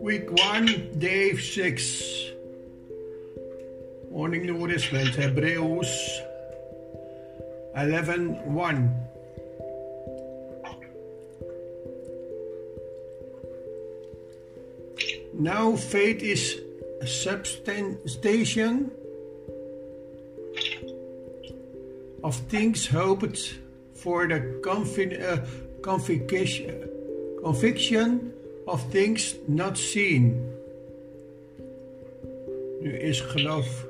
Week one, day six. Morning nourishment, Hebrews 11 1. Now faith is substantiation of things hoped for the convi- uh, conviction, conviction of things not seen. Nu is geloof.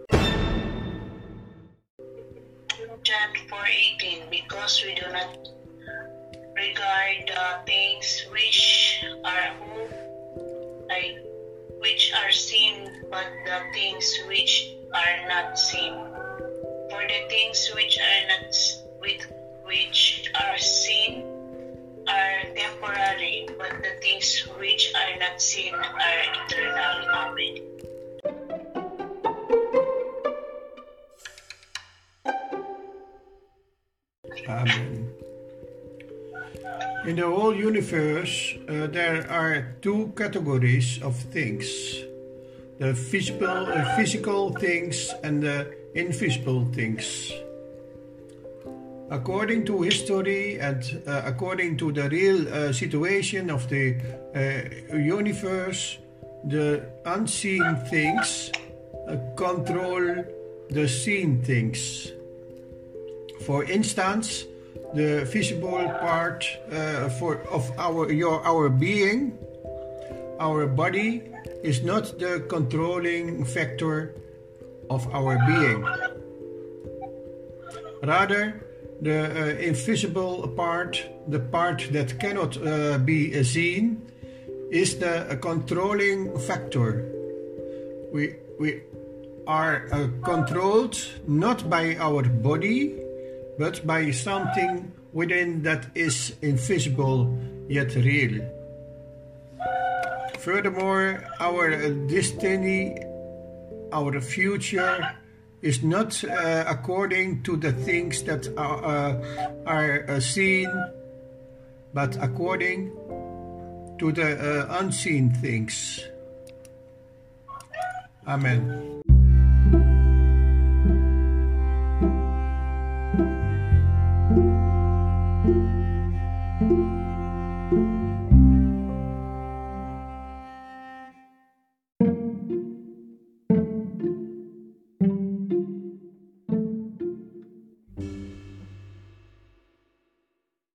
John 4:18 Because we do not regard the things which are which are seen, but the things which are not seen. For the things which are not with which are seen are temporary, but the things which are not seen are eternal. Amen. Amen. In the whole universe, uh, there are two categories of things the visible, uh, physical things and the invisible things. According to history and uh, according to the real uh, situation of the uh, universe, the unseen things uh, control the seen things. For instance, the visible part uh, for of our your our being, our body, is not the controlling factor of our being. Rather, the uh, invisible part, the part that cannot uh, be seen, is the uh, controlling factor. We we are uh, controlled not by our body but by something within that is invisible yet real. Furthermore, our destiny, our future, is not uh, according to the things that are, uh, are uh, seen, but according to the uh, unseen things. Amen.